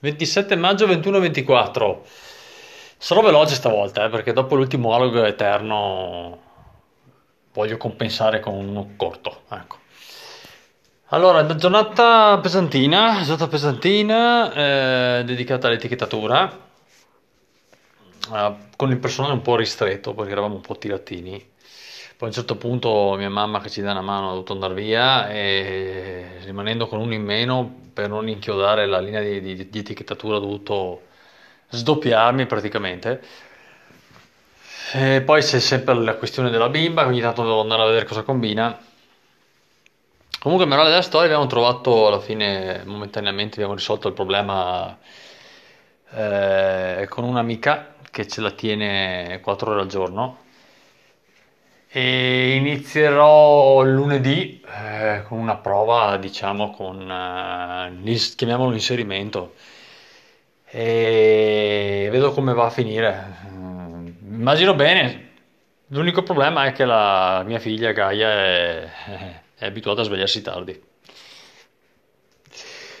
27 maggio 21.24. Sarò veloce stavolta, eh, perché dopo l'ultimo alog eterno voglio compensare con uno corto. Ecco. Allora, giornata pesantina, giornata pesantina eh, dedicata all'etichettatura, eh, con il personale un po' ristretto perché eravamo un po' tiratini. Poi a un certo punto mia mamma che ci dà una mano ha dovuto andare via e rimanendo con uno in meno per non inchiodare la linea di, di, di etichettatura ho dovuto sdoppiarmi praticamente. E poi c'è sempre la questione della bimba, ogni tanto devo andare a vedere cosa combina. Comunque, morale della storia, abbiamo trovato alla fine, momentaneamente, abbiamo risolto il problema eh, con un'amica che ce la tiene 4 ore al giorno e inizierò lunedì eh, con una prova, diciamo, con, eh, chiamiamolo inserimento e vedo come va a finire. Mm, immagino bene, l'unico problema è che la mia figlia Gaia è, è abituata a svegliarsi tardi.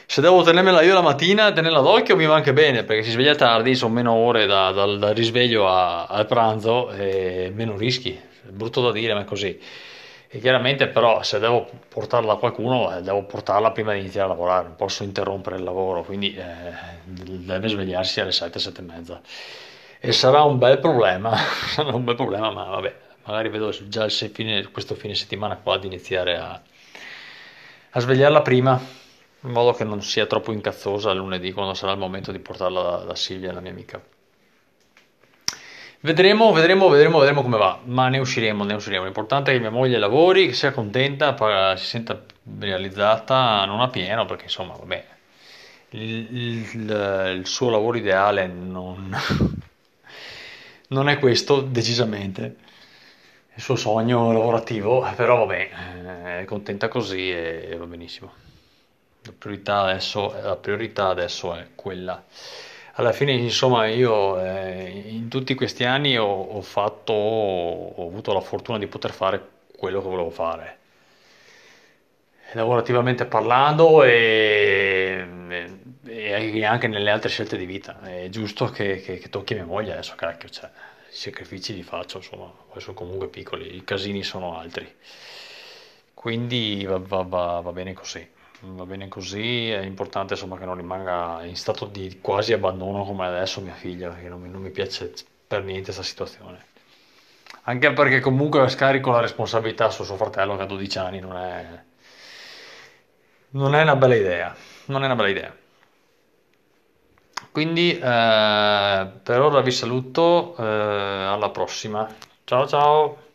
Se devo tenermela io la mattina, tenerla d'occhio mi va anche bene perché si sveglia tardi, sono meno ore da, dal, dal risveglio a, al pranzo e meno rischi è brutto da dire, ma è così. E chiaramente però se devo portarla a qualcuno, eh, devo portarla prima di iniziare a lavorare, non posso interrompere il lavoro, quindi eh, deve svegliarsi alle 7, 7 e mezza. E sarà un bel problema, sarà un bel problema, ma vabbè, magari vedo già fine, questo fine settimana qua di iniziare a, a svegliarla prima, in modo che non sia troppo incazzosa lunedì quando sarà il momento di portarla da, da Silvia, la mia amica. Vedremo, vedremo, vedremo, vedremo come va, ma ne usciremo, ne usciremo. L'importante è che mia moglie lavori, che sia contenta, si senta realizzata, non a pieno, perché insomma, vabbè, il, il, il suo lavoro ideale non, non, è questo, decisamente. Il suo sogno lavorativo, però vabbè, eh, è contenta così e va benissimo. La priorità adesso, la priorità adesso è quella alla fine, insomma, io eh, in tutti questi anni ho, ho fatto, ho avuto la fortuna di poter fare quello che volevo fare, lavorativamente parlando e, e anche nelle altre scelte di vita. È giusto che, che, che tocchi mia moglie adesso, cacchio, cioè, i sacrifici li faccio, insomma, sono comunque piccoli, i casini sono altri. Quindi va, va, va, va bene così va bene così, è importante insomma che non rimanga in stato di quasi abbandono come adesso mia figlia, perché non mi, non mi piace per niente questa situazione. Anche perché comunque scarico la responsabilità su suo fratello che ha 12 anni, non è, non è una bella idea, non è una bella idea. Quindi eh, per ora vi saluto, eh, alla prossima. Ciao ciao!